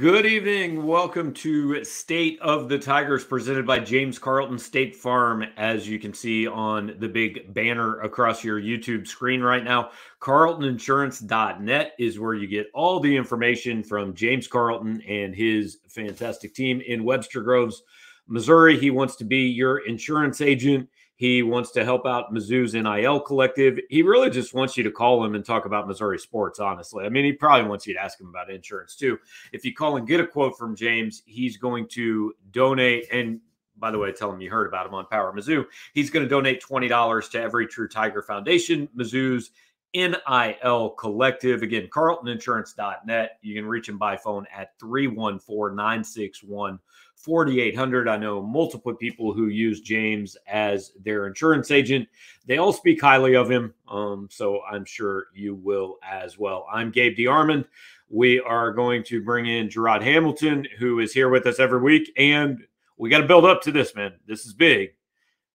Good evening. Welcome to State of the Tigers, presented by James Carlton State Farm. As you can see on the big banner across your YouTube screen right now, carltoninsurance.net is where you get all the information from James Carlton and his fantastic team in Webster Groves, Missouri. He wants to be your insurance agent. He wants to help out Mizzou's NIL collective. He really just wants you to call him and talk about Missouri sports, honestly. I mean, he probably wants you to ask him about insurance too. If you call and get a quote from James, he's going to donate. And by the way, tell him you heard about him on Power Mizzou. He's going to donate $20 to every True Tiger Foundation, Mizzou's NIL collective. Again, carltoninsurance.net. You can reach him by phone at 314 961 4800. I know multiple people who use James as their insurance agent. They all speak highly of him. Um, so I'm sure you will as well. I'm Gabe DeArmond. We are going to bring in Jarod Hamilton, who is here with us every week. And we got to build up to this, man. This is big.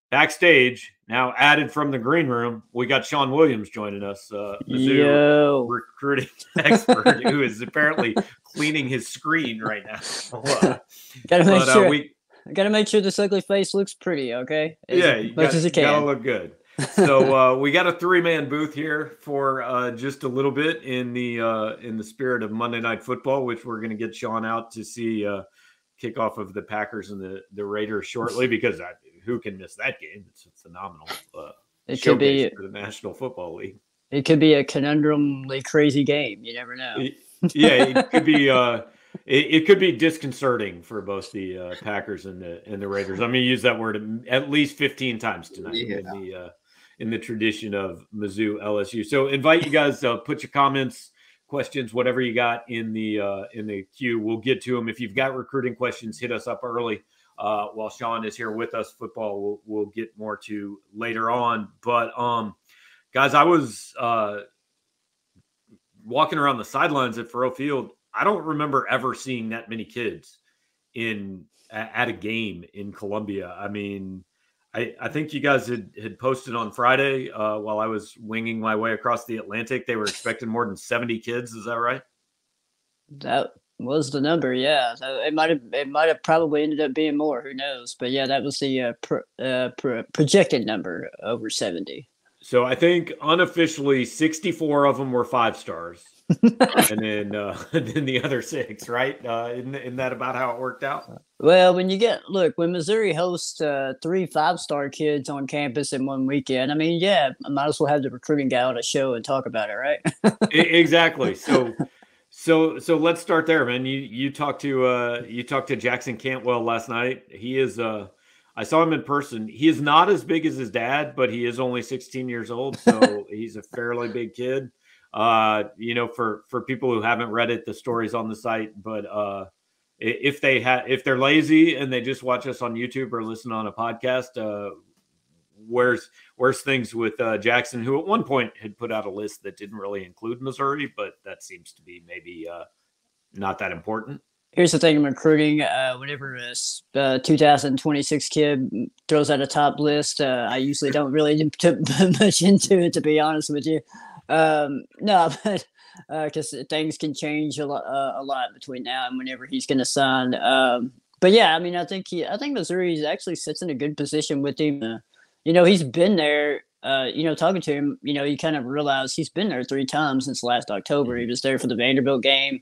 Backstage, now added from the green room, we got Sean Williams joining us, uh, Mizzou recruiting expert, who is apparently cleaning his screen right now. gotta make but, uh, sure. Uh, we, gotta make sure this ugly face looks pretty. Okay. As yeah, you much got, as it can. Gotta look good. so uh, we got a three-man booth here for uh, just a little bit in the uh, in the spirit of Monday Night Football, which we're going to get Sean out to see uh, kickoff of the Packers and the the Raiders shortly because I, who can miss that game? It's a phenomenal. Uh, it could be for the National Football League. It could be a conundrumly crazy game. You never know. It, yeah, it could be. Uh, it, it, could be disconcerting for both the uh, Packers and the and the Raiders. I'm going to use that word at least 15 times tonight yeah. in the uh, in the tradition of Mizzou LSU. So invite you guys to put your comments, questions, whatever you got in the uh, in the queue. We'll get to them. If you've got recruiting questions, hit us up early. Uh, while Sean is here with us, football we'll, we'll get more to later on. But um, guys, I was uh, walking around the sidelines at Faurot Field, I don't remember ever seeing that many kids in at a game in Columbia. I mean, I, I think you guys had, had posted on Friday uh, while I was winging my way across the Atlantic. They were expecting more than 70 kids. Is that right? That was the number. Yeah, it might have it might have probably ended up being more. Who knows? But yeah, that was the uh, pro, uh, pro, projected number over 70. So I think unofficially 64 of them were five stars. and then uh, then the other six, right? Uh, isn't, isn't that about how it worked out? Well, when you get look when Missouri hosts uh, three five star kids on campus in one weekend, I mean, yeah, I might as well have the recruiting guy on a show and talk about it, right? exactly. So, so so let's start there, man. You you talked to uh, you talked to Jackson Cantwell last night. He is uh I saw him in person. He is not as big as his dad, but he is only 16 years old, so he's a fairly big kid. Uh, you know, for for people who haven't read it, the story's on the site. But uh, if they have, if they're lazy and they just watch us on YouTube or listen on a podcast, uh, where's where's things with uh, Jackson, who at one point had put out a list that didn't really include Missouri, but that seems to be maybe uh, not that important. Here's the thing in recruiting uh, whenever a uh, 2026 kid throws out a top list uh, i usually don't really put much into it to be honest with you. Um, no but because uh, things can change a lot, uh, a lot between now and whenever he's going to sign. Um, but yeah i mean i think he i think missouri actually sits in a good position with him uh, you know he's been there you know, talking to him, you know, you kind of realize he's been there three times since last October. He was there for the Vanderbilt game.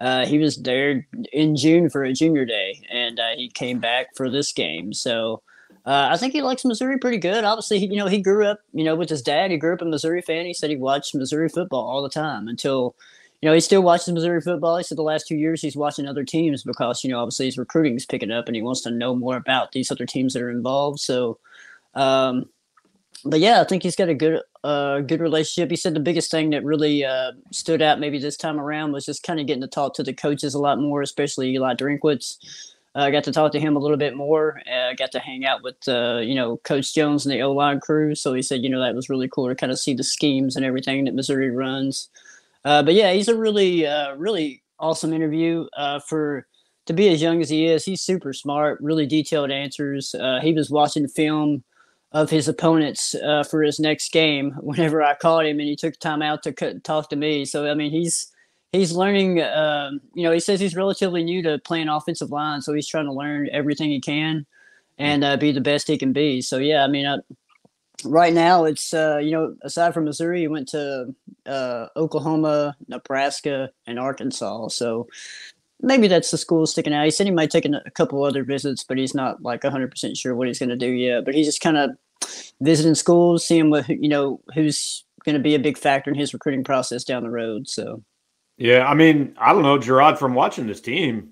Uh, he was there in June for a junior day, and uh, he came back for this game. So uh, I think he likes Missouri pretty good. Obviously, you know, he grew up, you know, with his dad. He grew up a Missouri fan. He said he watched Missouri football all the time until, you know, he still watches Missouri football. He said the last two years he's watching other teams because, you know, obviously his recruiting is picking up and he wants to know more about these other teams that are involved. So, um, but yeah, I think he's got a good uh, good relationship. He said the biggest thing that really uh, stood out maybe this time around was just kind of getting to talk to the coaches a lot more, especially Eli Drinkwitz. Uh, I got to talk to him a little bit more. I uh, got to hang out with uh, you know Coach Jones and the O line crew. So he said you know that was really cool to kind of see the schemes and everything that Missouri runs. Uh, but yeah, he's a really really awesome interview Uh for to be as young as he is. He's super smart, really detailed answers. Uh he was watching the film of his opponents uh, for his next game whenever I called him and he took time out to talk to me. So I mean he's he's learning. Um, you know, he says he's relatively new to playing offensive line, so he's trying to learn everything he can and uh, be the best he can be. So yeah, I mean, I, right now it's uh, you know aside from Missouri, he went to uh, Oklahoma, Nebraska, and Arkansas. So maybe that's the school sticking out. He said he might take a couple other visits, but he's not like 100% sure what he's going to do yet. But he's just kind of visiting schools, seeing what, you know, who's going to be a big factor in his recruiting process down the road. So, yeah, I mean, I don't know, Jarod, from watching this team,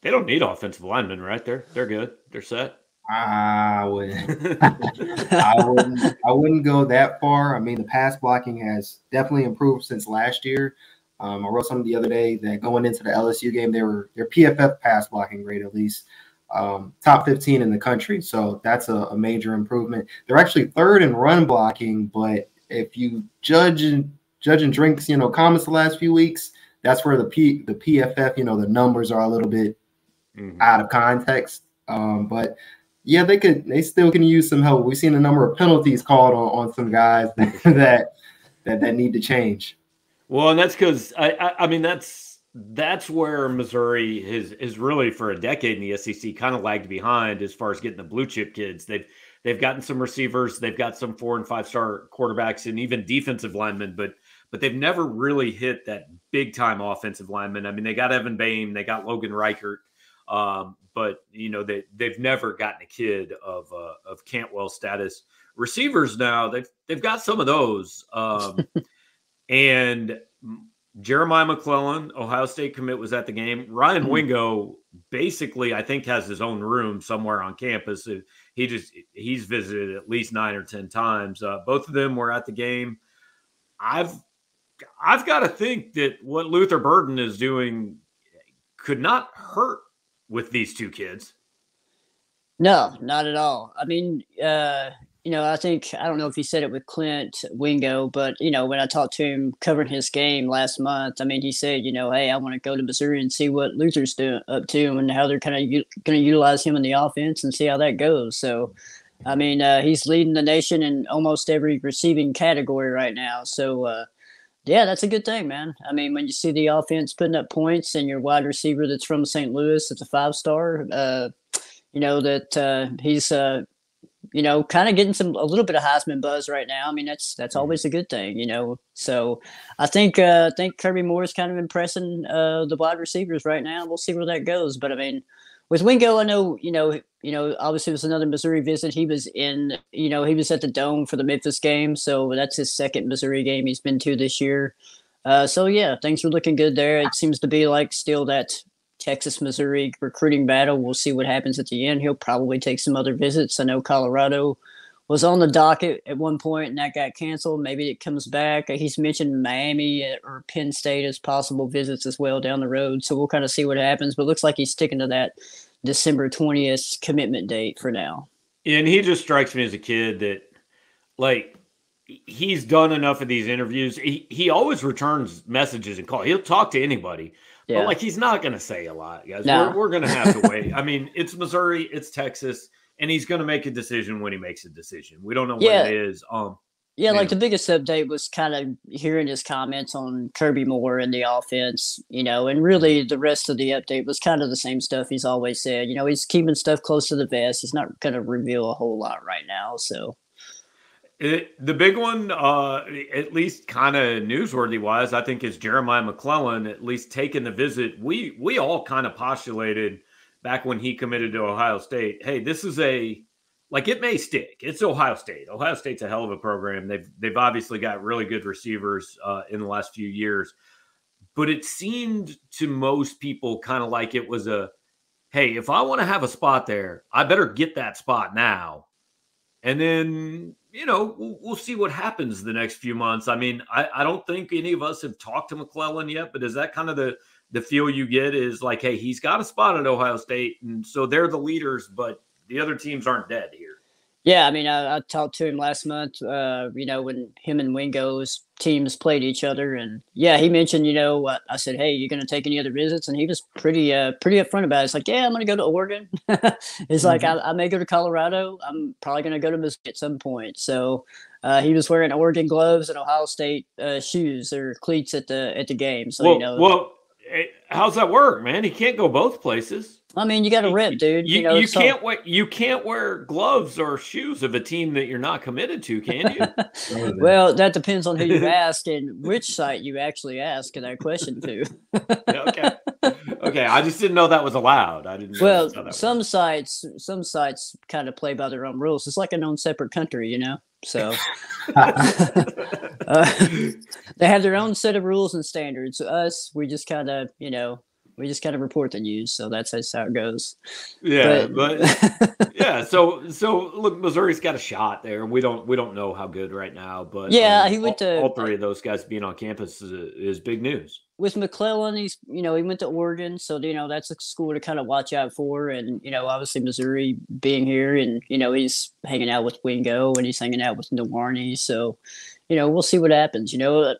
they don't need offensive linemen, right? They're, they're good. They're set. I wouldn't. I wouldn't. I wouldn't go that far. I mean, the pass blocking has definitely improved since last year. Um, I wrote something the other day that going into the LSU game, they were their PFF pass blocking rate at least um, top 15 in the country. So that's a, a, major improvement. They're actually third in run blocking, but if you judge and judge and drinks, you know, comments the last few weeks, that's where the P the PFF, you know, the numbers are a little bit mm-hmm. out of context. Um, but yeah, they could they still can use some help. We've seen a number of penalties called on, on some guys that that that need to change. Well, and that's because I, I, I mean that's that's where Missouri has is really for a decade in the SEC kind of lagged behind as far as getting the blue chip kids. They've they've gotten some receivers, they've got some four and five star quarterbacks, and even defensive linemen, but but they've never really hit that big time offensive lineman. I mean, they got Evan Boehm, they got Logan Reichert, um, but you know they they've never gotten a kid of uh, of Cantwell status. Receivers now they've they've got some of those. Um, And Jeremiah McClellan, Ohio State commit, was at the game. Ryan mm-hmm. Wingo basically, I think, has his own room somewhere on campus. He just he's visited at least nine or ten times. Uh, both of them were at the game. I've I've got to think that what Luther Burden is doing could not hurt with these two kids. No, not at all. I mean, uh, you know, I think I don't know if he said it with Clint Wingo, but you know, when I talked to him covering his game last month, I mean, he said, you know, hey, I want to go to Missouri and see what Luther's doing up to and how they're kind of u- going to utilize him in the offense and see how that goes. So, I mean, uh, he's leading the nation in almost every receiving category right now. So, uh, yeah, that's a good thing, man. I mean, when you see the offense putting up points and your wide receiver that's from St. Louis, it's a five star. Uh, you know that uh, he's uh, you know, kind of getting some a little bit of Heisman buzz right now. I mean, that's that's mm-hmm. always a good thing, you know. So I think uh, I think Kirby Moore is kind of impressing uh, the wide receivers right now. We'll see where that goes. But I mean, with Wingo, I know you know you know obviously it was another Missouri visit. He was in you know he was at the Dome for the Memphis game, so that's his second Missouri game he's been to this year. Uh, so yeah, things are looking good there. It seems to be like still that Texas Missouri recruiting battle. We'll see what happens at the end. He'll probably take some other visits. I know Colorado was on the docket at one point and that got canceled. Maybe it comes back. He's mentioned Miami uh, or Penn State as possible visits as well down the road. So we'll kind of see what happens. But looks like he's sticking to that December 20th commitment date for now. And he just strikes me as a kid that, like, he's done enough of these interviews. He, he always returns messages and calls. He'll talk to anybody. Yeah. But like he's not going to say a lot, guys. No. We're, we're going to have to wait. I mean, it's Missouri, it's Texas, and he's going to make a decision when he makes a decision. We don't know yeah. what it is. Um, yeah, like the biggest update was kind of hearing his comments on Kirby Moore and the offense, you know, and really the rest of the update was kind of the same stuff he's always said. You know, he's keeping stuff close to the vest. He's not going to reveal a whole lot right now. So, it, the big one, uh, at least kind of newsworthy wise, I think is Jeremiah McClellan at least taking the visit. We we all kind of postulated back when he committed to Ohio State. Hey, this is a like it may stick. It's Ohio State. Ohio State's a hell of a program. They've they've obviously got really good receivers uh, in the last few years, but it seemed to most people kind of like it was a hey, if I want to have a spot there, I better get that spot now. And then you know, we'll, we'll, see what happens the next few months. I mean, I, I don't think any of us have talked to McClellan yet, but is that kind of the the feel you get? Is like, hey, he's got a spot at Ohio State, and so they're the leaders, but the other teams aren't dead here. Yeah, I mean, I, I, talked to him last month. Uh, you know, when him and Wingo's teams played each other, and yeah, he mentioned, you know, uh, I said, "Hey, you're going to take any other visits?" And he was pretty, uh, pretty upfront about it. It's like, "Yeah, I'm going to go to Oregon." It's mm-hmm. like, I, I, may go to Colorado. I'm probably going to go to Missouri at some point. So, Uh, he was wearing Oregon gloves and Ohio State uh, shoes or cleats at the at the game. So well, you know, well, eh, how's that work, man? He can't go both places. I mean, you got to rip, dude. You, You, know, you can't wear you can't wear gloves or shoes of a team that you're not committed to, can you? Well, that depends on who you ask and which site you actually ask that question to. okay, okay. I just didn't know that was allowed. I didn't. Well, know that some sites, some sites kind of play by their own rules. It's like a known separate country, you know. So uh, they have their own set of rules and standards. Us, we just kind of, you know, we just kind of report the news. So that's just how it goes. yeah, but, yeah. So so look, Missouri's got a shot there. We don't we don't know how good right now, but Yeah, um, he went all, to- all three of those guys being on campus is, is big news. with McClellan, he's you know he went to Oregon, so you know that's a school to kind of watch out for, and you know obviously Missouri being here, and you know he's hanging out with Wingo and he's hanging out with Nwaneri, so you know we'll see what happens. You know,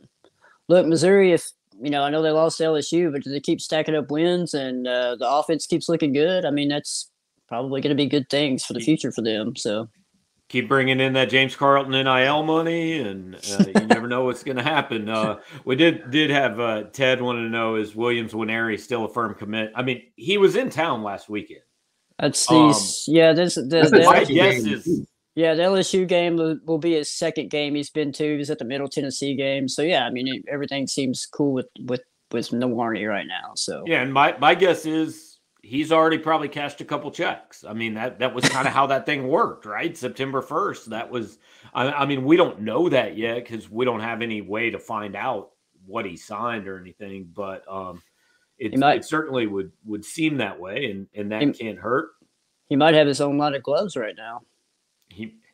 look Missouri, if you know I know they lost to LSU, but they keep stacking up wins and uh, the offense keeps looking good. I mean that's probably going to be good things for the future for them. So keep bringing in that James Carlton NIL money, and uh, you never know what's going to happen. Uh, we did did have uh, Ted wanted to know is Williams Nwaneri still a firm commit? I mean, he was in town last weekend. that's Um, these yeah this the, That's the a My guess is Yeah, the LSU game will, be his second game he's been to. He's at the Middle Tennessee game. So yeah, I mean everything seems cool with with with Nwaneri right now. So yeah, and my my guess is he's already probably cashed a couple checks. I mean that that was kind of how that thing worked, right? September first. That was. I, I mean, we don't know that yet because we don't have any way to find out what he signed or anything. But um, it, might- it certainly would would seem that way, and and that He- can't hurt. he might have his own line of gloves right now.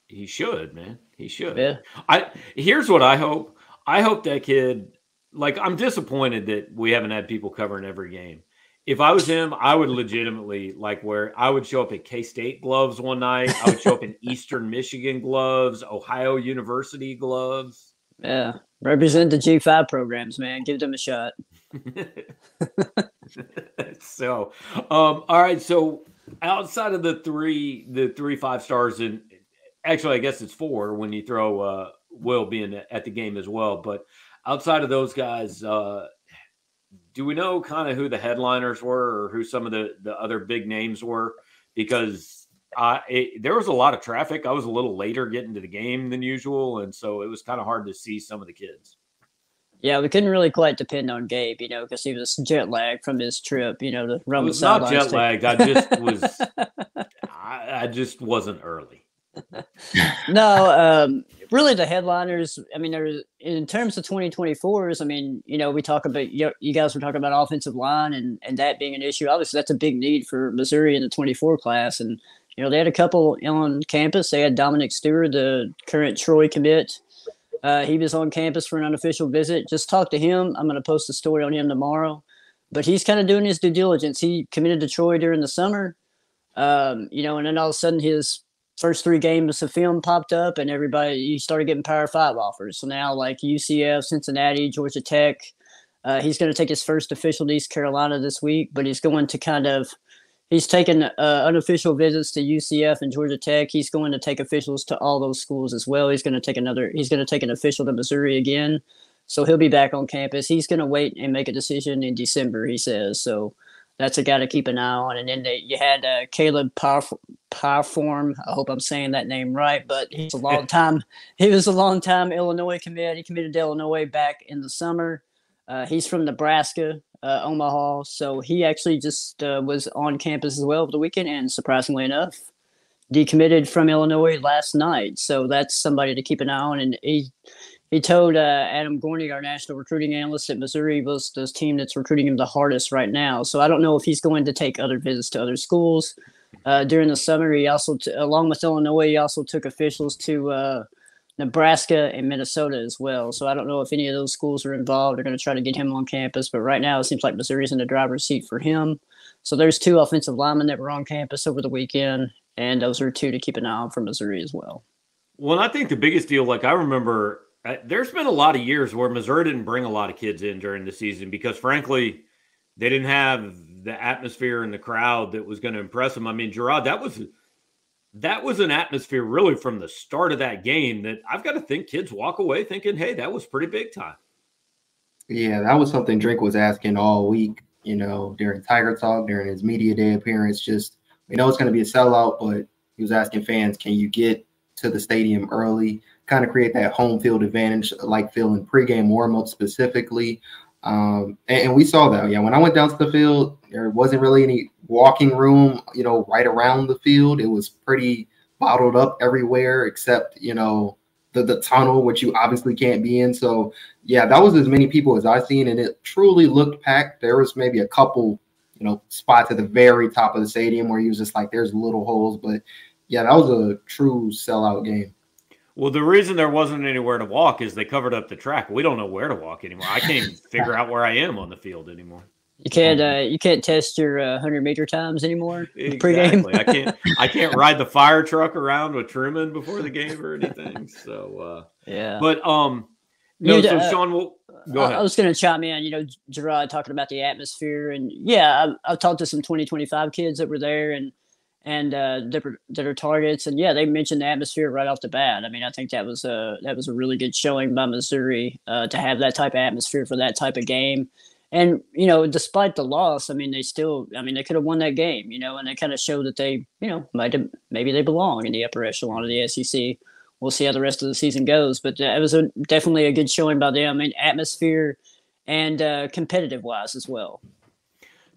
He should, man. He should. Yeah, I here's what I hope. I hope that kid. Like I'm disappointed that we haven't had people covering every game. If I was him, I would legitimately like where I would show up at K State gloves one night. I would show up in Eastern Michigan gloves, Ohio University gloves. yeah. Represent the G five programs, man. Give them a shot. so, um, all right. So outside of the three, the three five stars, and actually, I guess it's four when you throw uh, Will being at the game as well. But outside of those guys, uh, do we know kind of who the headliners were or who some of the the other big names were? Because uh, it, there was a lot of traffic. I was a little later getting to the game than usual, and so it was kind of hard to see some of the kids. Yeah, we couldn't really quite depend on Gabe, you know, because he was jet lagged from his trip, you know, to run the was not jet lagged. I just was. I, I just wasn't early. No, um, really the headliners. I mean, there's in terms of 2024s. I mean, you know, we talk about you, guys were talking about offensive line and and that being an issue. Obviously, that's a big need for Missouri in the 24 class. And you know, they had a couple on campus. They had Dominic Stewart, the current Troy commit. Uh, he was on campus for an unofficial visit. Just talk to him. I'm going to post a story on him tomorrow. But he's kind of doing his due diligence. He committed to Troy during the summer, um, you know, and then all of a sudden his first three games of film popped up and everybody you started getting power five offers. So now like ucf cincinnati georgia tech uh, he's going to take his first official to east carolina this week but he's going to kind of he's taken uh, unofficial visits to ucf and georgia tech. He's going to take officials to all those schools as well. He's going to take another he's going to take an official to missouri again. So he'll be back on campus. He's going to wait and make a decision in december he says. So that's a guy to keep an eye on. And then they, you had uh, Caleb Power, Powerform. I hope I'm saying that name right, but he's a long time. He was a long time Illinois commit. He committed to Illinois back in the summer. Uh, he's from Nebraska, uh, Omaha. So he actually just uh, was on campus as well over the weekend, and surprisingly enough, decommitted from Illinois last night. So that's somebody to keep an eye on. And he he told uh, Adam Gorney, our national recruiting analyst at Missouri, was the team that's recruiting him the hardest right now. So I don't know if he's going to take other visits to other schools. Uh, during the summer, he also, t- along with Illinois, he also took officials to uh, Nebraska and Minnesota as well. So I don't know if any of those schools are involved. They're going to try to get him on campus, but right now it seems like Missouri's in the driver's seat for him. So there's two offensive linemen that were on campus over the weekend, and those are two to keep an eye on for Missouri as well. Well, I think the biggest deal, like I remember, there's been a lot of years where Missouri didn't bring a lot of kids in during the season because, frankly, they didn't have the atmosphere and the crowd that was going to impress them. I mean, Jarod, that was that was an atmosphere really from the start of that game that I've got to think kids walk away thinking, hey, that was pretty big time. Yeah, that was something Drink was asking all week, you know, during Tiger Talk, during his media day appearance. Just, we know it's going to be a sellout, but he was asking fans, can you get to the stadium early, kind of create that home field advantage, like feeling pregame warm up specifically. Um, and, and, we saw that. Yeah, when I went down to the field, there wasn't really any walking room, you know, right around the field. It was pretty bottled up everywhere except, you know, the, the tunnel, which you obviously can't be in. So, yeah, that was as many people as I've seen, and it truly looked packed. There was maybe a couple, you know, spots at the very top of the stadium where you was just like, there's little holes. But yeah, that was a true sellout game. Well, the reason there wasn't anywhere to walk is they covered up the track. We don't know where to walk anymore. I can't even figure out where I am on the field anymore. You can't uh, you can't test your uh, hundred meter times anymore exactly. pregame. I can't I can't ride the fire truck around with Truman before the game or anything. So uh, yeah, but um, no. so uh, Sean, will go ahead. I, I was going to chime in. You know, Jarod talking about the atmosphere, and yeah, I, I've talked to some twenty twenty five kids that were there, and and uh, that, are, targets. And yeah, they mentioned the atmosphere right off the bat. I mean, I think that was a that was a really good showing by Missouri uh, to have that type of atmosphere for that type of game. And you know, despite the loss, I mean, they still, I mean, they could have won that game. You know, and they kind of showed that they, you know, might have, maybe they belong in the upper echelon of the SEC. We'll see how the rest of the season goes, but uh, it was a, definitely a good showing by them. I mean, atmosphere and uh, competitive wise as well.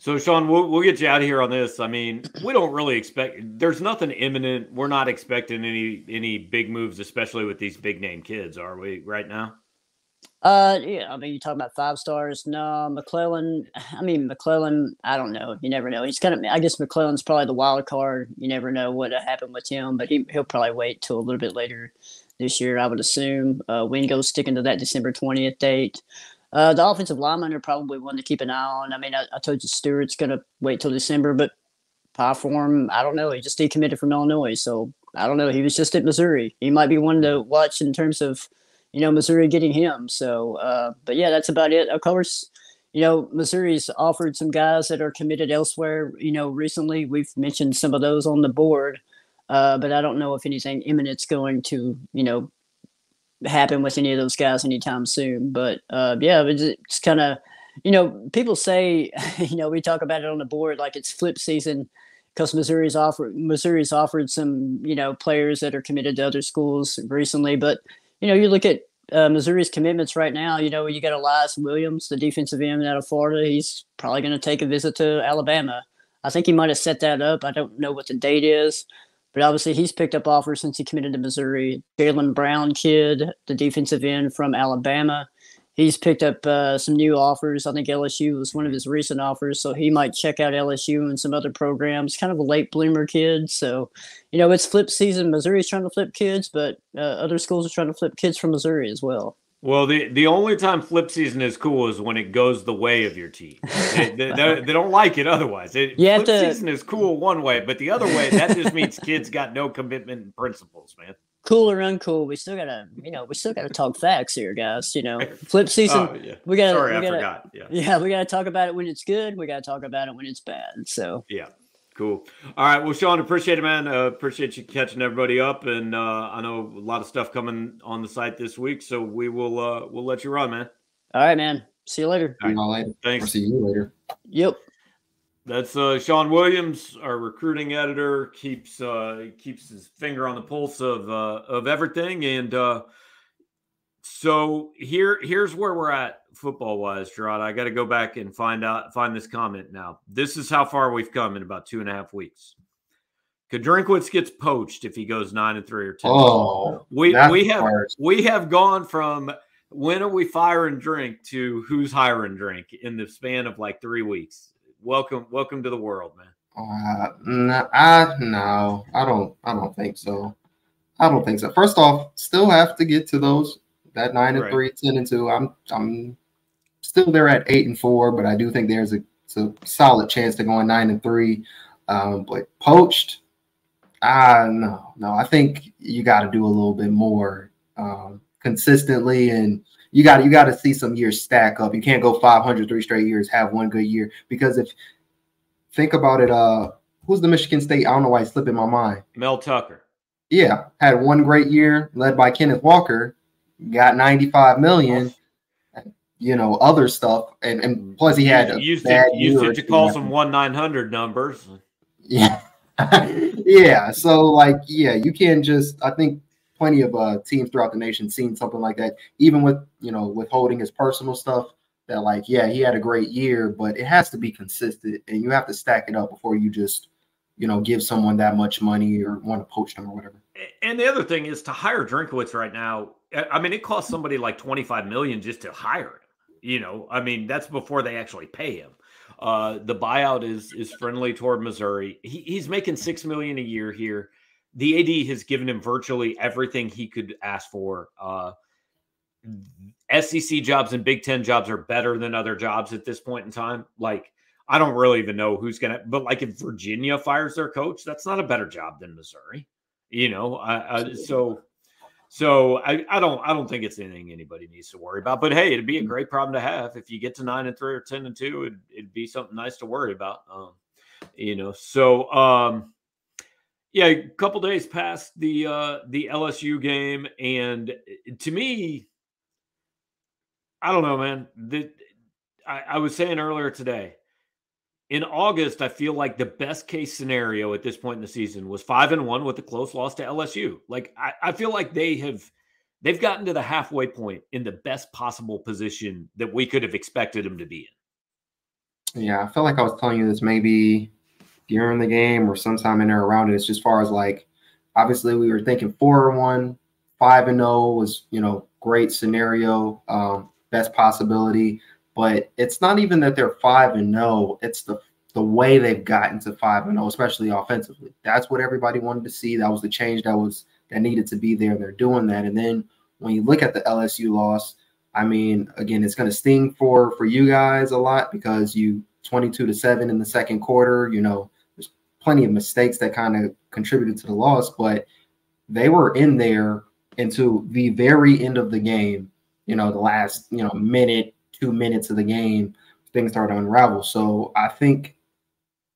So, Sean, we'll, we'll get you out of here on this. I mean, we don't really expect. There's nothing imminent. We're not expecting any any big moves, especially with these big name kids, are we? Right now. Uh, yeah. I mean, you talking about five stars? No, McClellan. I mean, McClellan. I don't know. You never know. He's kind of. I guess McClellan's probably the wild card. You never know what happened with him, but he he'll probably wait till a little bit later this year. I would assume. Uh, Wingo's sticking to that December twentieth date. Uh, the offensive linemen are probably one to keep an eye on. I mean, I, I told you Stewart's going to wait till December, but Pie Form, I don't know. He just decommitted from Illinois, so I don't know. He was just at Missouri. He might be one to watch in terms of, you know, Missouri getting him. So, uh, but yeah, that's about it. Of course, you know, Missouri's offered some guys that are committed elsewhere. You know, recently we've mentioned some of those on the board, uh, but I don't know if anything imminent's going to, you know, happen with any of those guys anytime soon. But uh, yeah, it's, it's kind of, you know, people say, you know, we talk about it on the board like it's flip season because Missouri's offered Missouri's offered some, you know, players that are committed to other schools recently. But you know, you look at uh, Missouri's commitments right now. You know, you got Elias Williams, the defensive end out of Florida. He's probably going to take a visit to Alabama. I think he might have set that up. I don't know what the date is. But obviously, he's picked up offers since he committed to Missouri. Jalen Brown, kid, the defensive end from Alabama, he's picked up uh, some new offers. I think LSU was one of his recent offers, so he might check out LSU and some other programs. Kind of a late bloomer kid, so you know it's flip season. Missouri's trying to flip kids, but uh, other schools are trying to flip kids from Missouri as well. Well, the, the only time flip season is cool is when it goes the way of your team. They, they, they don't like it otherwise. It, you flip to, season is cool one way, but the other way that just means kids got no commitment and principles, man. Cool or uncool, we still gotta you know we still gotta talk facts here, guys. You know, flip oh, season. oh, yeah. We gotta. Sorry, we gotta, I forgot. Yeah. yeah, we gotta talk about it when it's good. We gotta talk about it when it's bad. So yeah. Cool. All right. Well, Sean, appreciate it, man. Uh, appreciate you catching everybody up, and uh, I know a lot of stuff coming on the site this week, so we will uh, we'll let you run, man. All right, man. See you later. All right. Thanks. I'll see you later. Yep. That's uh, Sean Williams, our recruiting editor. keeps uh, keeps his finger on the pulse of uh, of everything, and uh, so here here's where we're at football wise, Jarod. I got to go back and find out find this comment now. This is how far we've come in about two and a half weeks. Drinkwitz gets poached if he goes nine and three or ten. Oh, we we have we have gone from when are we firing drink to who's hiring drink in the span of like three weeks. Welcome, welcome to the world, man. Uh, no, I no, I don't, I don't think so. I don't think so. First off, still have to get to those that nine and right. three, 10 and two. I'm I'm still there at eight and four, but I do think there's a, a solid chance to going nine and three. Um, but poached, ah, no, no. I think you got to do a little bit more um, consistently, and you got you got to see some years stack up. You can't go 500 three straight years, have one good year because if think about it, uh, who's the Michigan State? I don't know why it's slipping my mind. Mel Tucker. Yeah, had one great year, led by Kenneth Walker, got 95 million. You know, other stuff, and, and plus he had you used to, used to call some one nine hundred numbers. Yeah, yeah. So like, yeah, you can't just. I think plenty of uh, teams throughout the nation seen something like that, even with you know withholding his personal stuff. That like, yeah, he had a great year, but it has to be consistent, and you have to stack it up before you just you know give someone that much money or want to poach them or whatever. And the other thing is to hire Drinkwitz right now. I mean, it costs somebody like twenty five million just to hire. You know, I mean, that's before they actually pay him. Uh, the buyout is is friendly toward Missouri. He, he's making six million a year here the AD has given him virtually everything he could ask for. Uh, SEC jobs and Big Ten jobs are better than other jobs at this point in time. Like, I don't really even know who's to, but like if Virginia fires their coach, that's not a better job than Missouri, you know? I, so, so I, I don't, I don't think it's anything anybody needs to worry about, but Hey, it'd be a great problem to have. If you get to nine and three or 10 and two, it'd, it'd be something nice to worry about. Um, you know, so, um, yeah, a couple days past the uh, the LSU game, and eh, to me, I don't know, man. The, I, I was saying earlier today, in August, I feel like the best case scenario at this point in the season was five and one with a close loss to LSU. Like I, I feel like they have they've gotten to the halfway point in the best possible position that we could have expected them to be in. Yeah, I feel like I was telling you this maybe during the game or sometime in there around it. It's just far as like, obviously we were thinking four and one, five and zero oh was you know great scenario, um, best possibility. But it's not even that they're five and no. It's the the way they've gotten to five and zero, especially offensively. That's what everybody wanted to see. That was the change that was that needed to be there. They're doing that. And then when you look at the LSU loss, I mean, again, it's going to sting for for you guys a lot because you 22 to 7 in the second quarter, you know, there's plenty of mistakes that kind of contributed to the loss, but they were in there into the very end of the game. You know, the last you know minute, two minutes of the game, things started to unravel. So I think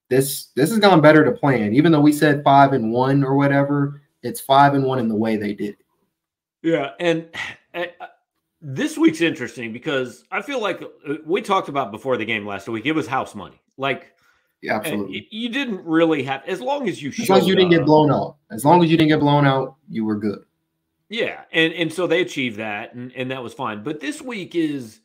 this this has gone better to plan. Even though we said five and one or whatever, it's five and one in the way they did it. Yeah, and, and uh, this week's interesting because I feel like uh, we talked about before the game last week. It was house money. Like yeah, absolutely. You didn't really have as long as you as long as you didn't get blown out. As long as you didn't get blown out, you were good. Yeah, and and so they achieved that, and and that was fine. But this week is,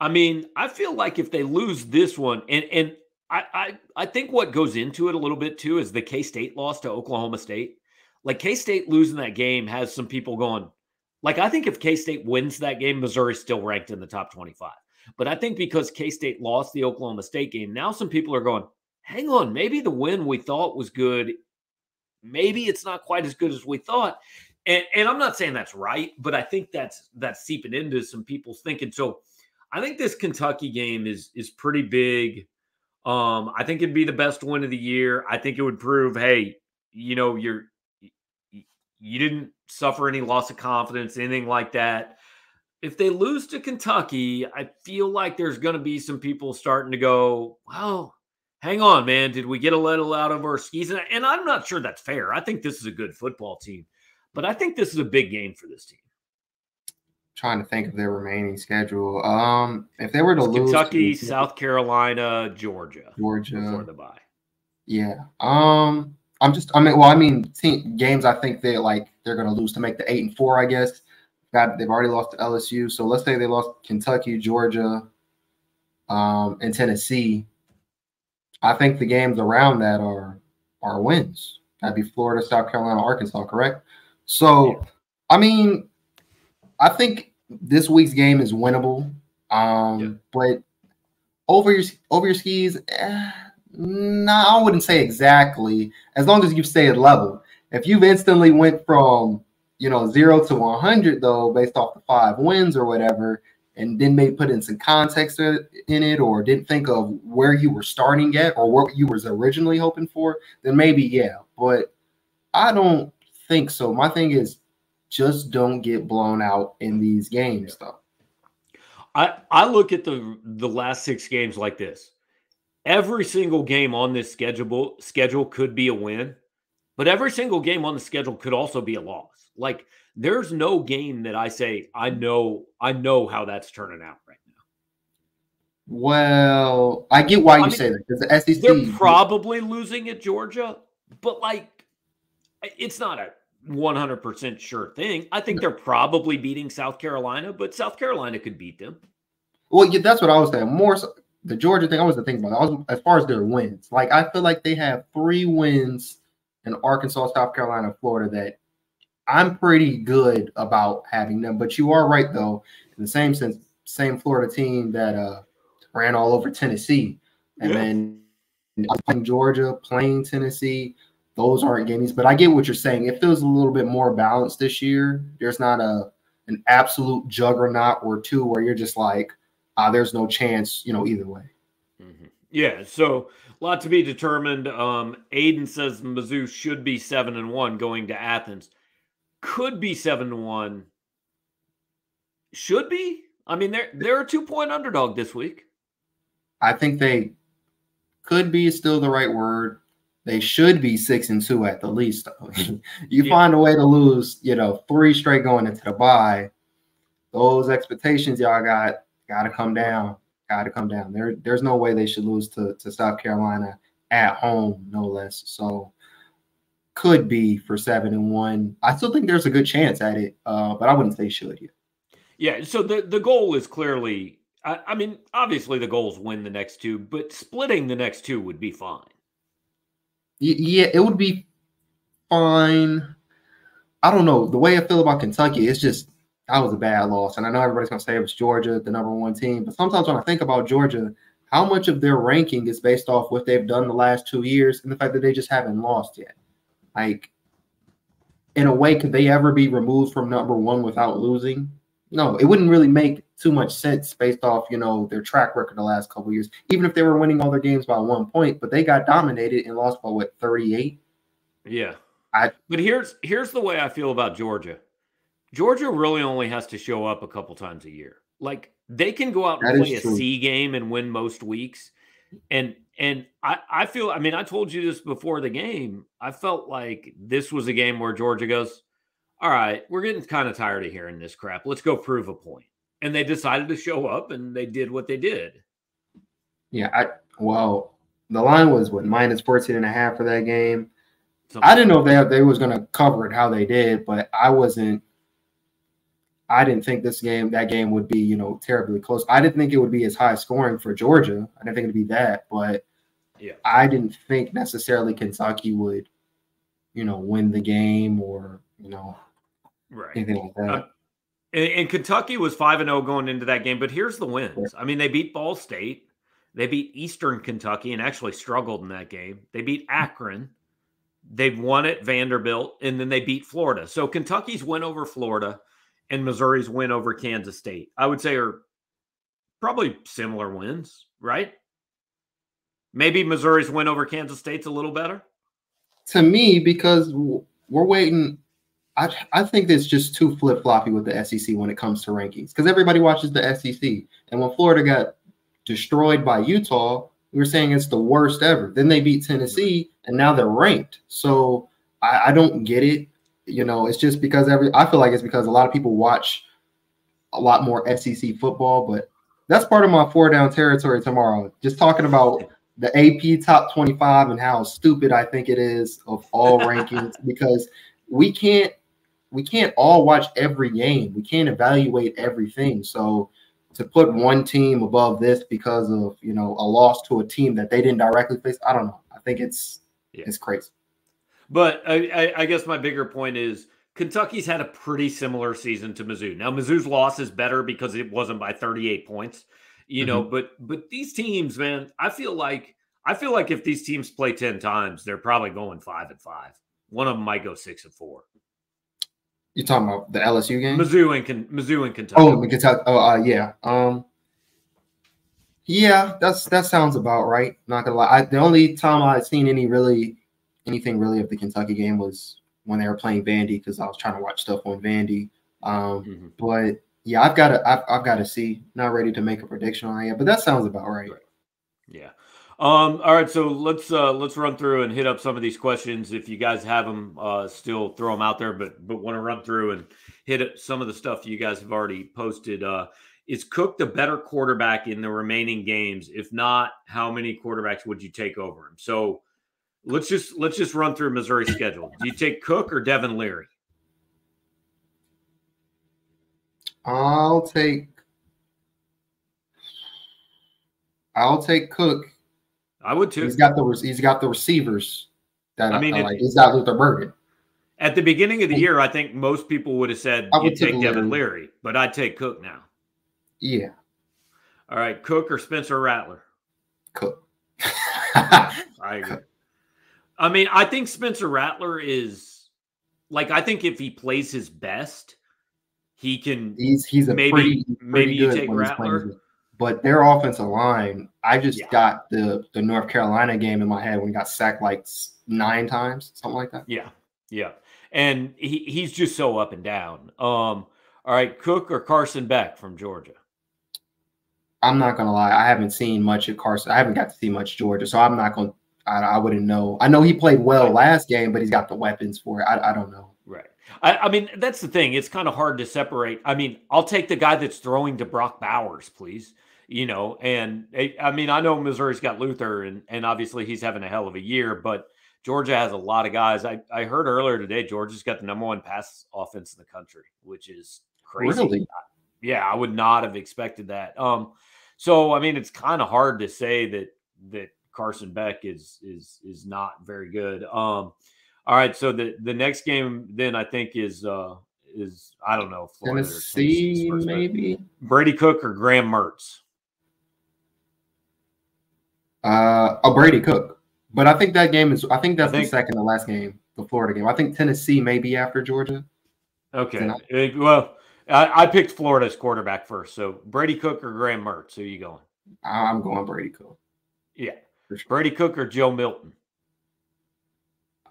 I mean, I feel like if they lose this one, and and I I I think what goes into it a little bit too is the K State loss to Oklahoma State. Like K State losing that game has some people going. Like I think if K State wins that game, Missouri's still ranked in the top twenty five. But I think because K State lost the Oklahoma State game, now some people are going, hang on, maybe the win we thought was good, maybe it's not quite as good as we thought. And, and I'm not saying that's right, but I think that's that's seeping into some people's thinking. So I think this Kentucky game is is pretty big. Um, I think it'd be the best win of the year. I think it would prove, hey, you know, you're you didn't suffer any loss of confidence, anything like that if they lose to Kentucky, I feel like there's going to be some people starting to go, well, hang on, man. Did we get a little out of our skis? And I'm not sure that's fair. I think this is a good football team, but I think this is a big game for this team. Trying to think of their remaining schedule. Um, if they were to it's lose Kentucky, to, South Carolina, Georgia, Georgia before the bye. Yeah. Um, I'm just. I mean, well, I mean, team, games. I think they like they're going to lose to make the eight and four. I guess got they've already lost to LSU. So let's say they lost Kentucky, Georgia, um, and Tennessee. I think the games around that are are wins. That'd be Florida, South Carolina, Arkansas, correct? So, I mean, I think this week's game is winnable. Um, yeah. but over your over your skis, eh, no, nah, I wouldn't say exactly. As long as you stay at level. If you've instantly went from you know, zero to 100, though, based off the five wins or whatever, and then maybe put in some context in it or didn't think of where you were starting at or what you was originally hoping for, then maybe, yeah. But I don't think so. My thing is just don't get blown out in these games, though. I, I look at the the last six games like this. every single game on this schedule schedule could be a win, but every single game on the schedule could also be a loss. Like there's no game that I say I know I know how that's turning out right now. Well, I get why you mean, say that because the SEC they're probably losing at Georgia, but like it's not a 100% sure thing. I think they're probably beating South Carolina, but South Carolina could beat them. Well, yeah, that's what I was saying. More so, the Georgia thing, I was thinking about. Was, as far as their wins, like I feel like they have three wins in Arkansas, South Carolina, Florida that I'm pretty good about having them. But you are right though, in the same sense, same Florida team that uh ran all over Tennessee, and yeah. then playing Georgia, playing Tennessee. Those aren't games, but I get what you're saying. It feels a little bit more balanced this year. There's not a an absolute juggernaut or two where you're just like, uh, there's no chance, you know, either way. Mm-hmm. Yeah. So a lot to be determined. Um, Aiden says Mizzou should be seven and one going to Athens. Could be seven to one. Should be. I mean, they're they're a two point underdog this week. I think they could be still the right word. They should be six and two at the least. you yeah. find a way to lose, you know, three straight going into the bye. Those expectations y'all got got to come down. Got to come down. There, there's no way they should lose to, to South Carolina at home, no less. So could be for seven and one. I still think there's a good chance at it, uh, but I wouldn't say should yet. Yeah. So the the goal is clearly. I, I mean, obviously the goal is win the next two, but splitting the next two would be fine. Yeah, it would be fine. I don't know. The way I feel about Kentucky, it's just that was a bad loss. And I know everybody's gonna say it was Georgia, the number one team. But sometimes when I think about Georgia, how much of their ranking is based off what they've done the last two years and the fact that they just haven't lost yet? Like, in a way, could they ever be removed from number one without losing? No, it wouldn't really make too much sense based off, you know, their track record the last couple years. Even if they were winning all their games by one point, but they got dominated and lost by what, 38? Yeah. I, but here's here's the way I feel about Georgia. Georgia really only has to show up a couple times a year. Like they can go out and play a C game and win most weeks. And and I, I feel I mean, I told you this before the game. I felt like this was a game where Georgia goes, All right, we're getting kind of tired of hearing this crap. Let's go prove a point. And they decided to show up and they did what they did. Yeah, I well, the line was what minus 14 and a half for that game. Something I didn't know if they they was gonna cover it how they did, but I wasn't I didn't think this game, that game would be, you know, terribly close. I didn't think it would be as high scoring for Georgia. I didn't think it'd be that, but yeah, I didn't think necessarily Kentucky would, you know, win the game or, you know, right. anything like that. Uh, and, and, Kentucky was 5 and 0 going into that game, but here's the wins. I mean, they beat Ball State, they beat Eastern Kentucky and actually struggled in that game. They beat Akron. They've won at Vanderbilt and then they beat Florida. So Kentucky's win over Florida and Missouri's win over Kansas State, I would say are probably similar wins, right? Maybe Missouri's win over Kansas State's a little better. To me, because we're waiting. I, I think it's just too flip floppy with the SEC when it comes to rankings because everybody watches the SEC. And when Florida got destroyed by Utah, we were saying it's the worst ever. Then they beat Tennessee and now they're ranked. So I, I don't get it. You know, it's just because every I feel like it's because a lot of people watch a lot more SEC football, but that's part of my four down territory tomorrow. Just talking about the AP top 25 and how stupid I think it is of all rankings because we can't we can't all watch every game. We can't evaluate everything. So to put one team above this because of you know a loss to a team that they didn't directly face, I don't know. I think it's yeah. it's crazy. But I, I, guess my bigger point is Kentucky's had a pretty similar season to Mizzou. Now Mizzou's loss is better because it wasn't by 38 points, you mm-hmm. know. But but these teams, man, I feel like I feel like if these teams play 10 times, they're probably going five and five. One of them might go six and four. You talking about the LSU game? Mizzou and Mizzou and Kentucky. Oh, Kentucky. Oh, uh, yeah. Um, yeah, that's that sounds about right. Not gonna lie. I, the only time I've seen any really anything really of the Kentucky game was when they were playing Vandy because I was trying to watch stuff on Vandy. Um, mm-hmm. But yeah, I've got to I've, I've got to see. Not ready to make a prediction on it yet, but that sounds about right. right. Yeah. Um, all right, so let's uh, let's run through and hit up some of these questions. If you guys have them, uh, still throw them out there, but but want to run through and hit some of the stuff you guys have already posted. Uh, is Cook the better quarterback in the remaining games? If not, how many quarterbacks would you take over him? So let's just let's just run through Missouri's schedule. Do you take Cook or Devin Leary? I'll take I'll take Cook. I would too. He's got the he's got the receivers that I mean. I like. He's got Luther Burden. At the beginning of the year, I think most people would have said you'd take Leary. Devin Leary, but I'd take Cook now. Yeah. All right, Cook or Spencer Rattler? Cook. I agree. I mean, I think Spencer Rattler is like I think if he plays his best, he can. He's he's a maybe pretty, pretty maybe you take Rattler. But their offensive line, I just yeah. got the the North Carolina game in my head when he got sacked like nine times, something like that. Yeah, yeah, and he, he's just so up and down. Um, all right, Cook or Carson Beck from Georgia. I'm not gonna lie, I haven't seen much of Carson. I haven't got to see much Georgia, so I'm not gonna. I, I wouldn't know. I know he played well last game, but he's got the weapons for it. I, I don't know. Right. I, I mean, that's the thing. It's kind of hard to separate. I mean, I'll take the guy that's throwing to Brock Bowers, please. You know, and I mean, I know Missouri's got Luther, and and obviously he's having a hell of a year, but Georgia has a lot of guys. I, I heard earlier today Georgia's got the number one pass offense in the country, which is crazy. Really? Yeah, I would not have expected that. Um, so I mean, it's kind of hard to say that that Carson Beck is is is not very good. Um, all right, so the the next game then I think is uh is I don't know Florida Tennessee, Tennessee maybe Brady Cook or Graham Mertz. Uh, a Brady Cook, but I think that game is. I think that's I think, the second to last game, the Florida game. I think Tennessee maybe after Georgia. Okay, it, well, I, I, picked Florida's quarterback first, so Brady Cook or Graham Mertz. Who are you going? I'm going Brady Cook. Yeah, sure. Brady Cook or Joe Milton.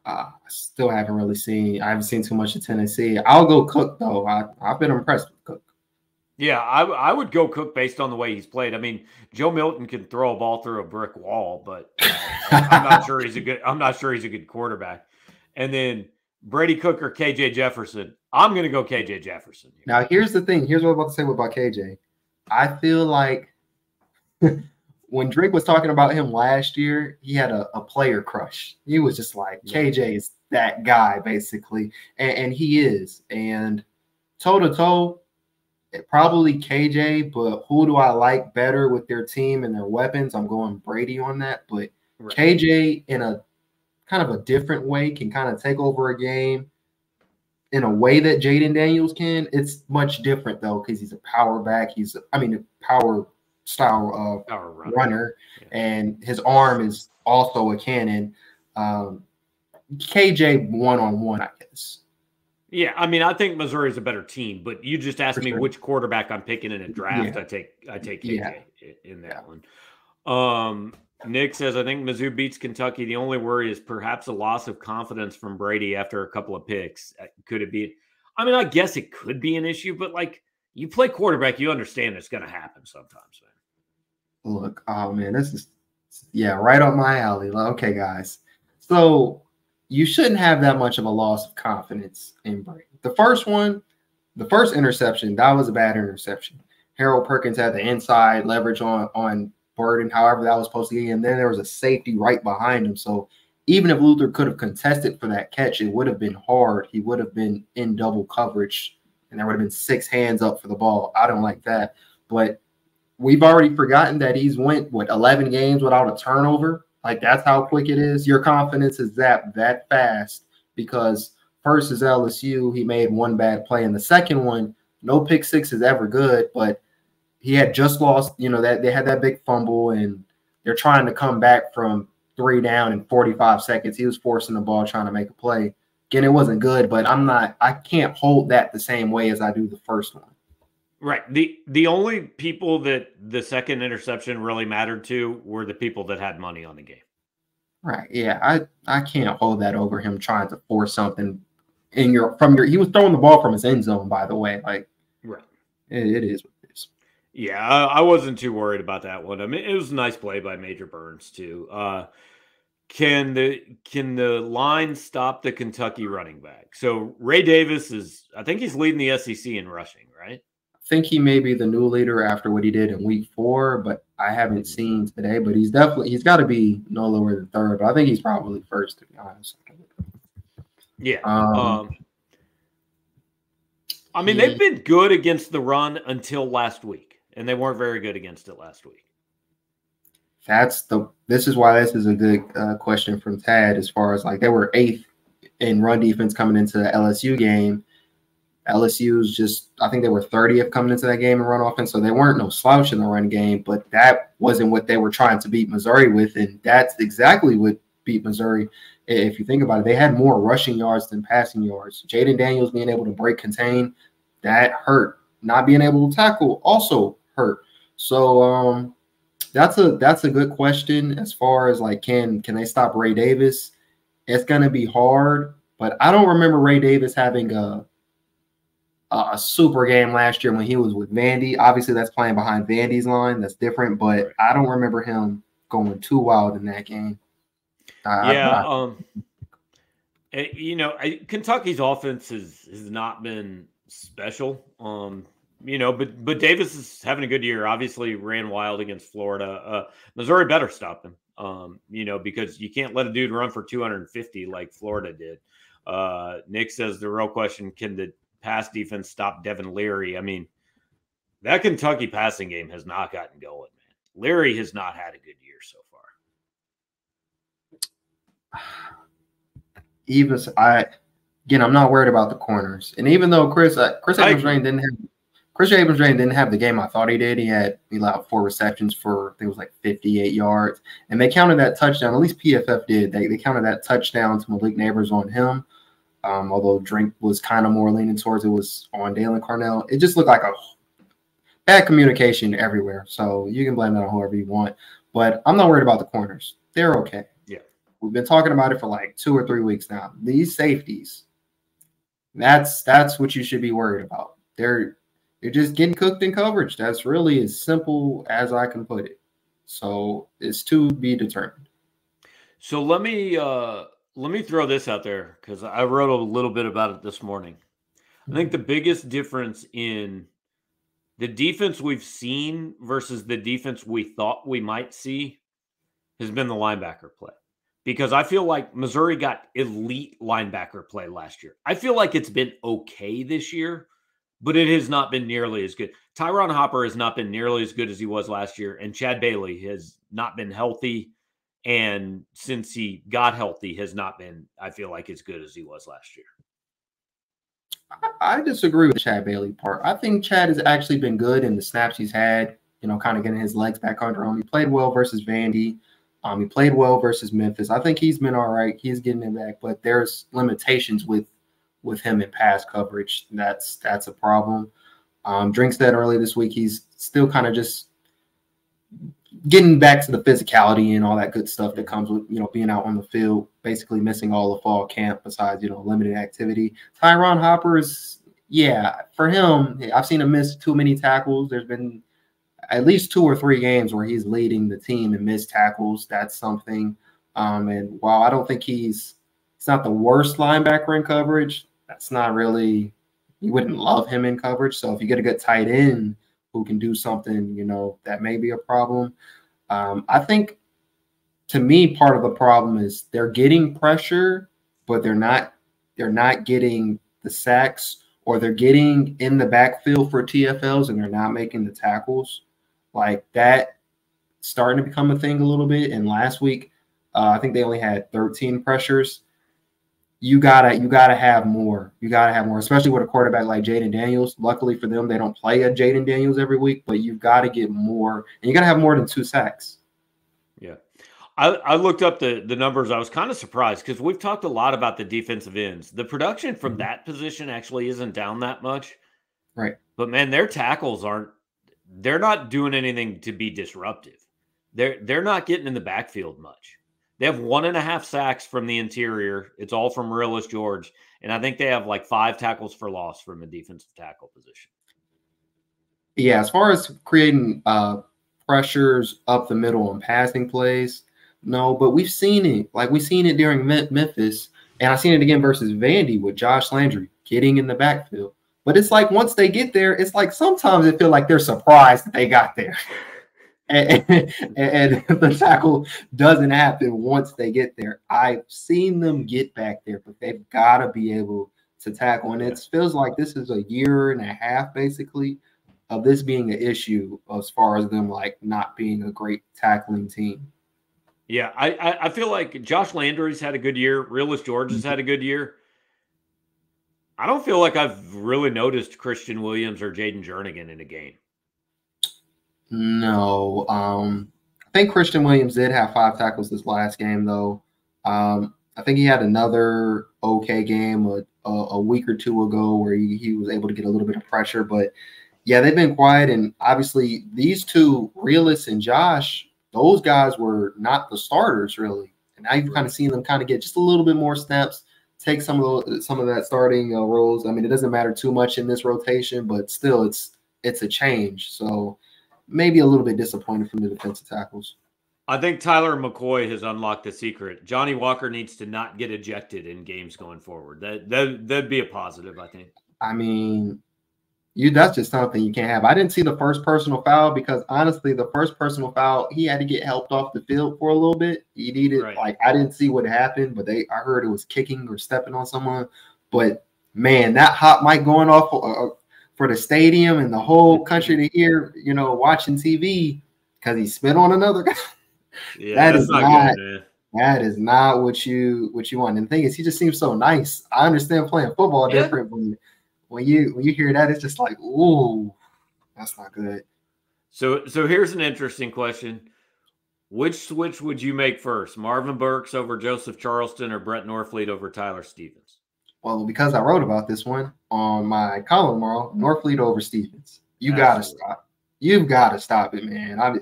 Uh, I still haven't really seen. I haven't seen too much of Tennessee. I'll go Cook though. I, I've been impressed with. Yeah, I, I would go Cook based on the way he's played. I mean, Joe Milton can throw a ball through a brick wall, but uh, I'm not sure he's a good. I'm not sure he's a good quarterback. And then Brady Cook or KJ Jefferson. I'm going to go KJ Jefferson. Here. Now, here's the thing. Here's what I'm about to say about KJ. I feel like when Drake was talking about him last year, he had a, a player crush. He was just like, KJ is that guy, basically. And, and he is. And toe to toe, probably KJ, but who do I like better with their team and their weapons? I'm going Brady on that. But right. KJ, in a kind of a different way, can kind of take over a game in a way that Jayden Daniels can. It's much different though, because he's a power back. He's, I mean, a power style uh, runner, runner yeah. and his arm is also a cannon. Um, KJ one on one, I guess. Yeah, I mean, I think Missouri is a better team, but you just asked For me sure. which quarterback I'm picking in a draft. Yeah. I take I take KJ yeah. in that one. Um, Nick says, I think Mizzou beats Kentucky. The only worry is perhaps a loss of confidence from Brady after a couple of picks. Uh, could it be? I mean, I guess it could be an issue, but like you play quarterback, you understand it's going to happen sometimes, man. Look, oh man, this is yeah, right up my alley. Okay, guys. So you shouldn't have that much of a loss of confidence in Brady. The first one, the first interception, that was a bad interception. Harold Perkins had the inside leverage on on Burden, however that was supposed to be, And then there was a safety right behind him. So even if Luther could have contested for that catch, it would have been hard. He would have been in double coverage, and there would have been six hands up for the ball. I don't like that. But we've already forgotten that he's went what 11 games without a turnover. Like that's how quick it is. Your confidence is that that fast because first is LSU. He made one bad play, and the second one, no pick six is ever good, but he had just lost, you know, that they had that big fumble and they're trying to come back from three down in 45 seconds. He was forcing the ball, trying to make a play. Again, it wasn't good, but I'm not, I can't hold that the same way as I do the first one. Right. The the only people that the second interception really mattered to were the people that had money on the game. Right. Yeah. I I can't hold that over him trying to force something in your from your he was throwing the ball from his end zone, by the way. Like right. it, it is what it is. Yeah, I wasn't too worried about that one. I mean, it was a nice play by Major Burns too. Uh, can the can the line stop the Kentucky running back? So Ray Davis is, I think he's leading the SEC in rushing, right? I think he may be the new leader after what he did in week four, but I haven't seen today. But he's definitely he's got to be no lower than third. But I think he's probably first to be honest. Yeah. Um, um I mean, they've been good against the run until last week, and they weren't very good against it last week. That's the. This is why this is a good uh, question from Tad. As far as like they were eighth in run defense coming into the LSU game. LSU's just, I think they were 30th coming into that game and run offense, so they weren't no slouch in the run game. But that wasn't what they were trying to beat Missouri with, and that's exactly what beat Missouri. If you think about it, they had more rushing yards than passing yards. Jayden Daniels being able to break contain, that hurt. Not being able to tackle also hurt. So um, that's a that's a good question as far as like can can they stop Ray Davis? It's gonna be hard, but I don't remember Ray Davis having a a super game last year when he was with Vandy. Obviously, that's playing behind Vandy's line. That's different, but I don't remember him going too wild in that game. yeah, I, I, um, eh, you know, I, Kentucky's offense has has not been special. Um, you know, but but Davis is having a good year. Obviously, ran wild against Florida. Uh, Missouri better stop him. Um, you know, because you can't let a dude run for 250 like Florida did. Uh, Nick says the real question: Can the pass defense stop Devin Leary? I mean, that Kentucky passing game has not gotten going, man. Leary has not had a good year so far. Even I again, I'm not worried about the corners. And even though Chris uh, Kris Abrams-Draine didn't have Kris Abrams-Draine didn't have the game I thought he did. He had he allowed four receptions for I think it was like 58 yards, and they counted that touchdown. At least PFF did. They they counted that touchdown to Malik Nabers on him. Um, although Drink was kind of more leaning towards it was on Daylan Carnell. It just looked like a bad communication everywhere. So you can blame that on whoever you want. But I'm not worried about the corners. They're okay. Yeah. We've been talking about it for like two or three weeks now. These safeties, that's that's what you should be worried about. They're they're just getting cooked in coverage. That's really as simple as I can put it. So it's to be determined. So let me uh let me throw this out there because I wrote a little bit about it this morning. I think mm-hmm. the biggest difference in the defense we've seen versus the defense we thought we might see has been the linebacker play because I feel like Missouri got elite linebacker play last year. I feel like it's been okay this year, but it has not been nearly as good. Ty'Ron Hopper has not been nearly as good as he was last year, and Chad Bailey has not been healthy. And since he got healthy, has not been, I feel like, as good as he was last year. I disagree with Chad Bailey part. I think Chad has actually been good in the snaps he's had, you know, kind of getting his legs back under him. He played well versus Vandy. Um, he played well versus Memphis. I think he's been all right. He's getting it back, but there's limitations with with him in pass coverage. That's that's a problem. Um, Drink said early this week he's still kind of just getting back to the physicality and all that good stuff that comes with you know being out on the field, basically missing all the fall camp besides you know limited activity. Ty'Ron Hopper is yeah for him. I've seen him miss too many tackles. There's been at least two or three games where he's leading the team in missed tackles. That's something. Um, and while I don't think he's he's not the worst linebacker in coverage, that's not really you wouldn't love him in coverage. So if you get a good tight end who can do something, you know, that may be a problem. Um, I think to me, part of the problem is they're getting pressure, but they're not they're not getting the sacks or they're getting in the backfield for TFLs and they're not making the tackles. Like that starting to become a thing a little bit. And last week, uh, I think they only had 13 pressures you gotta you gotta have more. You gotta have more, especially with a quarterback like Jayden Daniels. Luckily for them, they don't play a Jayden Daniels every week, but you've got to get more, and you got to have more than two sacks. Yeah, I, I looked up the the numbers. I was kind of surprised because we've talked a lot about the defensive ends. The production from mm-hmm. that position actually isn't down that much, right? But man, their tackles aren't. They're not doing anything to be disruptive. They're they're not getting in the backfield much. They have one and a half sacks from the interior. It's all from Realus George. And I think they have like five tackles for loss from a defensive tackle position. Yeah, as far as creating uh, pressures up the middle and passing plays, no, but we've seen it. Like we've seen it during Memphis, and I've seen it again versus Vandy with Josh Landry getting in the backfield. But it's like once they get there, it's like sometimes it feel like they're surprised that they got there. and, and, and, the tackle doesn't happen once they get there. I've seen them get back there, but they've got to be able to tackle. And it feels like this is a year and a half basically of this being an issue as far as them like not being a great tackling team. Yeah, I I feel like Josh Landry's had a good year. Realus George has mm-hmm. had a good year. I don't feel like I've really noticed Christian Williams or Jayden Jernigan in a game. No, um, I think Christian Williams did have five tackles this last game, though. Um, I think he had another okay game a, a, a week or two ago where he, he was able to get a little bit of pressure, but yeah, they've been quiet. And obviously, these two, Realus and Josh, those guys were not the starters really. And now you've kind of seen them kind of get just a little bit more snaps, take some of the, some of that starting uh, roles. I mean, it doesn't matter too much in this rotation, but still, it's it's a change. So maybe a little bit disappointed from the defensive tackles. I think Tyler McCoy has unlocked the secret. Johnny Walker needs to not get ejected in games going forward. That that that'd be a positive, I think. I mean, you that's just something you can't have. I didn't see the first personal foul because honestly, the first personal foul, he had to get helped off the field for a little bit. He needed right. like I didn't see what happened, but they I heard it was kicking or stepping on someone. But man, that hot mic going off uh, uh for the stadium and the whole country to hear, you know, watching TV because he spit on another guy. Yeah, that is not, not good, that is not what you what you want. And the thing is, he just seems so nice. I understand playing football yeah. different, but when you when you hear that, it's just like, ooh, that's not good. So so here's an interesting question. Which switch would you make first? Marvin Burks over Joseph Charleston or Brett Norfleet over Tyler Stephens? Well, because I wrote about this one on my column tomorrow, mm-hmm. Norfleet over Stephens. You gotta stop. You've got to stop it, man. I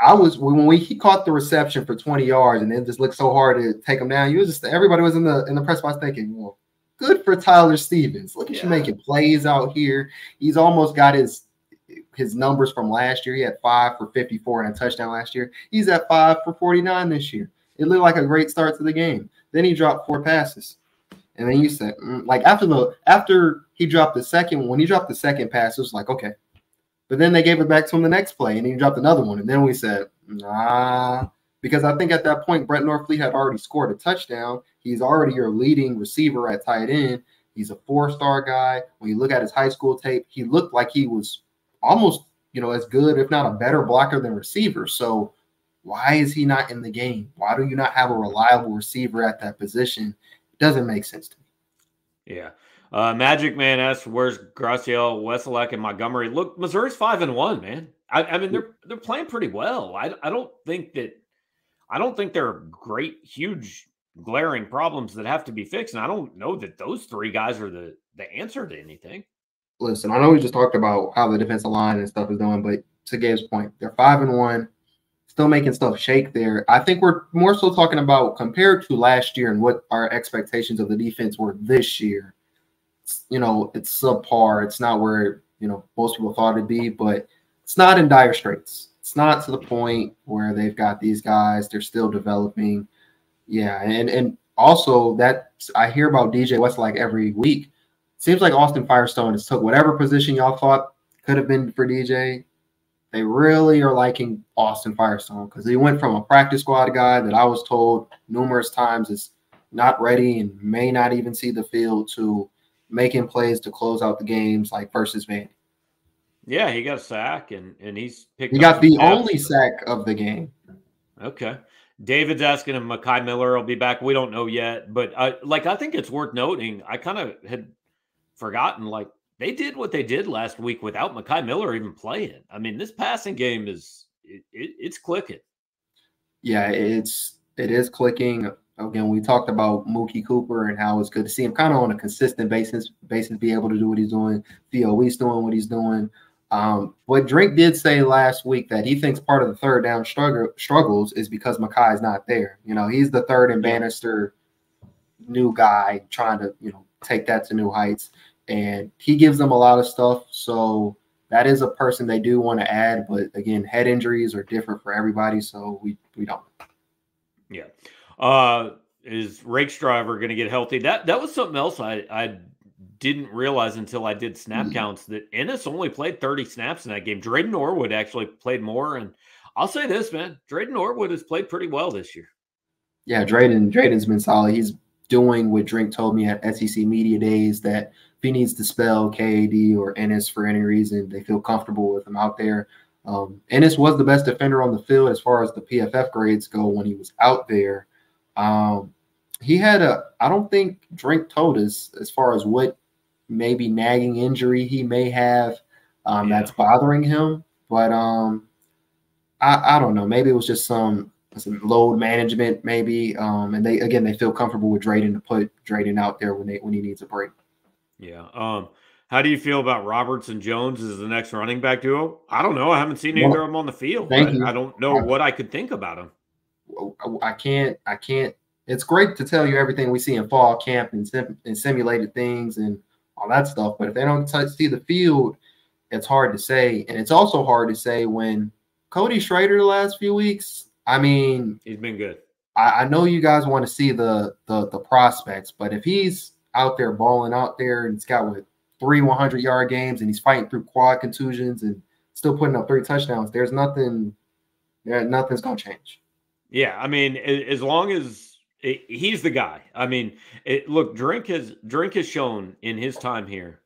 I was when we he caught the reception for 20 yards and it just looked so hard to take him down. You was just everybody was in the in the press box thinking, well, good for Tyler Stephens. Look at yeah. you making plays out here. He's almost got his his numbers from last year. He had five for 54 and a touchdown last year. He's at five for 49 this year. It looked like a great start to the game. Then he dropped four passes. And then you said, mm, like after the after he dropped the second when he dropped the second pass, it was like, okay. But then they gave it back to him the next play and he dropped another one. And then we said, nah, because I think at that point Brett Norfleet had already scored a touchdown. He's already your leading receiver at tight end. He's a four-star guy. When you look at his high school tape, he looked like he was almost, you know, as good, if not a better blocker than receiver. So why is he not in the game? Why do you not have a reliable receiver at that position? Doesn't make sense to me. Yeah. Uh, Magic Man asks, "Where's Graciel, Wesolak, and Montgomery?" Look, Missouri's five and one, man. I, I mean, they're they're playing pretty well. I, I don't think that I don't think they're great, huge, glaring problems that have to be fixed. And I don't know that those three guys are the the answer to anything. Listen, I know we just talked about how the defensive line and stuff is doing, but to Gabe's point, they're five and one, still making stuff shake there. I think we're more so talking about compared to last year and what our expectations of the defense were this year. You know, it's subpar. It's not where you know most people thought it'd be, but it's not in dire straits it's not to the point where they've got these guys, they're still developing. Yeah, and and also that I hear about DJ West like every week. Seems like Austin Firestone has took whatever position y'all thought could have been for DJ. They really are liking Austin Firestone because he went from a practice squad guy that I was told numerous times is not ready and may not even see the field to making plays to close out the games like versus Vandy. Yeah, he got a sack and and he's picked. He got the only sack of the game. Okay. David's asking if Mekhi Miller will be back. We don't know yet, but I, like I think it's worth noting. I kind of had forgotten like they did what they did last week without Mekhi Miller even playing. I mean, this passing game is it, it, it's clicking. Yeah, it's it is clicking. Again, we talked about Mookie Cooper and how it's good to see him kind of on a consistent basis, basis be able to do what he's doing. Theo Wease doing what he's doing. Um, what Drake did say last week that he thinks part of the third down struggle, struggles is because Mekhi is not there. You know, he's the third and Bannister new guy trying to, you know, take that to new heights. And he gives them a lot of stuff. So that is a person they do want to add. But again, head injuries are different for everybody, so we we don't. Yeah. Uh, is driver going to get healthy? That that was something else I I didn't realize until I did snap mm-hmm. counts that Ennis only played 30 snaps in that game. Dreyden Norwood actually played more. And I'll say this, man, Dreyden Norwood has played pretty well this year. Yeah, Dreyden, Dreyden's been solid. He's doing what Drink told me at SEC Media Days that if he needs to spell KAD or Ennis for any reason, they feel comfortable with him out there. Um, Ennis was the best defender on the field as far as the PFF grades go when he was out there. Um, he had a, I don't think Drink told us as far as what maybe nagging injury he may have um, yeah. that's bothering him. But um, I, I don't know. Maybe it was just some, some load management, maybe. Um, and they again they feel comfortable with Dreyden to put Dreyden out there when they when he needs a break. Yeah. Um, how do you feel about Roberts and Jones as the next running back duo? I don't know. I haven't seen either well, of them on the field. I don't know what I could think about them. I can't. I can't. It's great to tell you everything we see in fall camp and, sim, and simulated things and all that stuff. But if they don't touch, see the field, it's hard to say. And it's also hard to say when Cody Schrader the last few weeks. I mean, he's been good. I, I know you guys want to see the, the the prospects, but if he's out there balling out there and he's got with three 100 yard games and he's fighting through quad contusions and still putting up three touchdowns, there's nothing. There, nothing's gonna change. Yeah, I mean, as long as it, he's the guy. I mean, it, look, Drink has Drink has shown in his time here.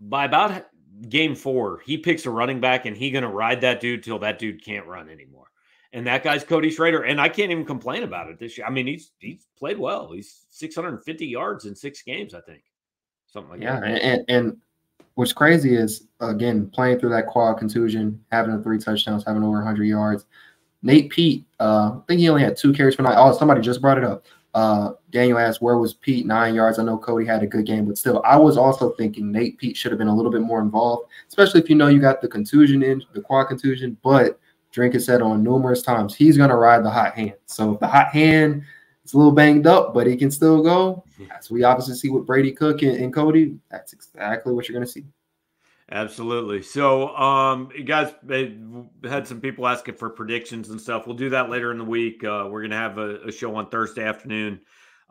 By about game four, he picks a running back and he to ride that dude till that dude can't run anymore. And that guy's Cody Schrader, and I can't even complain about it this year. I mean, he's he's played well. He's 650 yards in six games, I think, something like yeah, that. Yeah, and, and what's crazy is again playing through that quad contusion, having the three touchdowns, having over 100 yards. Nate Peat, uh, I think he only had two carries for night. Oh, somebody just brought it up. Uh, Daniel asked, where was Peat? Nine yards. I know Cody had a good game, but still, I was also thinking Nate Peat should have been a little bit more involved, especially if you know you got the contusion in, the quad contusion. But Drink has said on numerous times he's going to ride the hot hand. So if the hot hand is a little banged up, but he can still go, as we obviously see with Brady Cook and, and Cody, that's exactly what you're going to see. Absolutely. So, um, you guys had some people asking for predictions and stuff. We'll do that later in the week. Uh, we're going to have a, a, show on Thursday afternoon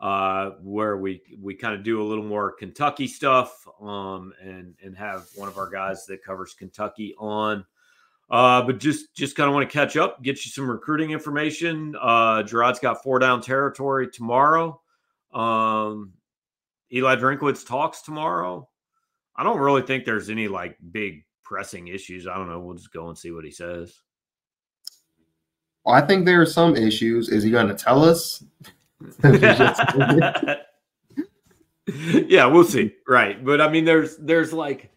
uh, where we we kind of do a little more Kentucky stuff um, and and have one of our guys that covers Kentucky on. Uh, but just just kind of want to catch up, get you some recruiting information. Uh, Gerard's got four down territory tomorrow. Um, Eli Drinkwitz talks tomorrow. I don't really think there's any like big pressing issues. I don't know. We'll just go and see what he says. Well, I think there are some issues. Is he going to tell us? yeah, we'll see. Right, but I mean, there's there's like,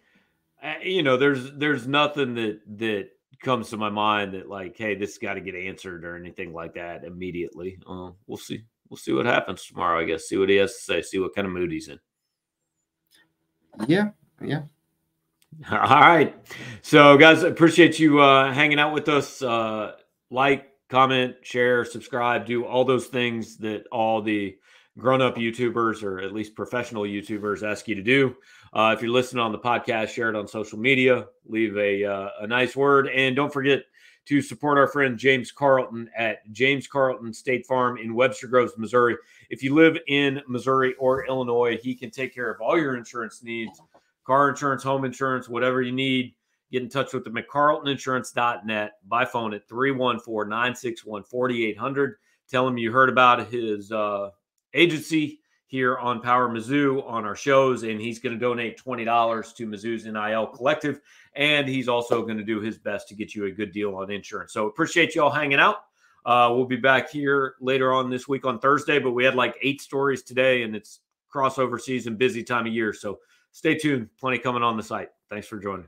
eh, you know, there's there's nothing that that comes to my mind that like, hey, this got to get answered or anything like that immediately. Uh, we'll see. We'll see what happens tomorrow. I guess see what he has to say. See what kind of mood he's in. Yeah, yeah. All right. So, guys, appreciate you uh, hanging out with us. Uh, like, comment, share, subscribe, do all those things that all the grown up YouTubers or at least professional YouTubers ask you to do. Uh, if you're listening on the podcast, share it on social media, leave a, uh, a nice word, and don't forget to support our friend James Carlton at James Carlton State Farm in Webster Groves, Missouri. If you live in Missouri or Illinois, he can take care of all your insurance needs car insurance, home insurance, whatever you need. Get in touch with them at by phone at 314 961 4800. Tell him you heard about his uh, agency here on Power Mizzou on our shows, and he's going to donate $20 to Mizzou's NIL Collective. And he's also going to do his best to get you a good deal on insurance. So appreciate you all hanging out. Uh, we'll be back here later on this week on Thursday, but we had like eight stories today, and it's crossover season, busy time of year. So stay tuned. Plenty coming on the site. Thanks for joining.